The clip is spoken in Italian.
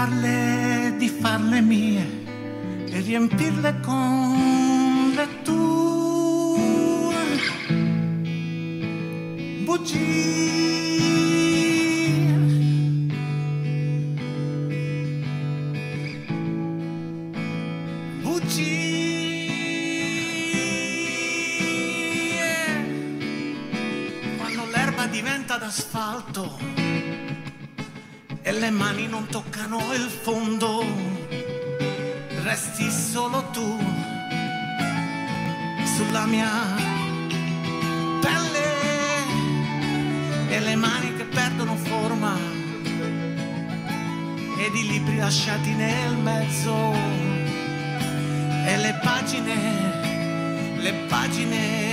cercarle di farle mie e riempirle con le tue bugie. Bugie. Diventa d'asfalto e le mani non toccano il fondo, resti solo tu sulla mia pelle e le mani che perdono forma ed i libri lasciati nel mezzo e le pagine, le pagine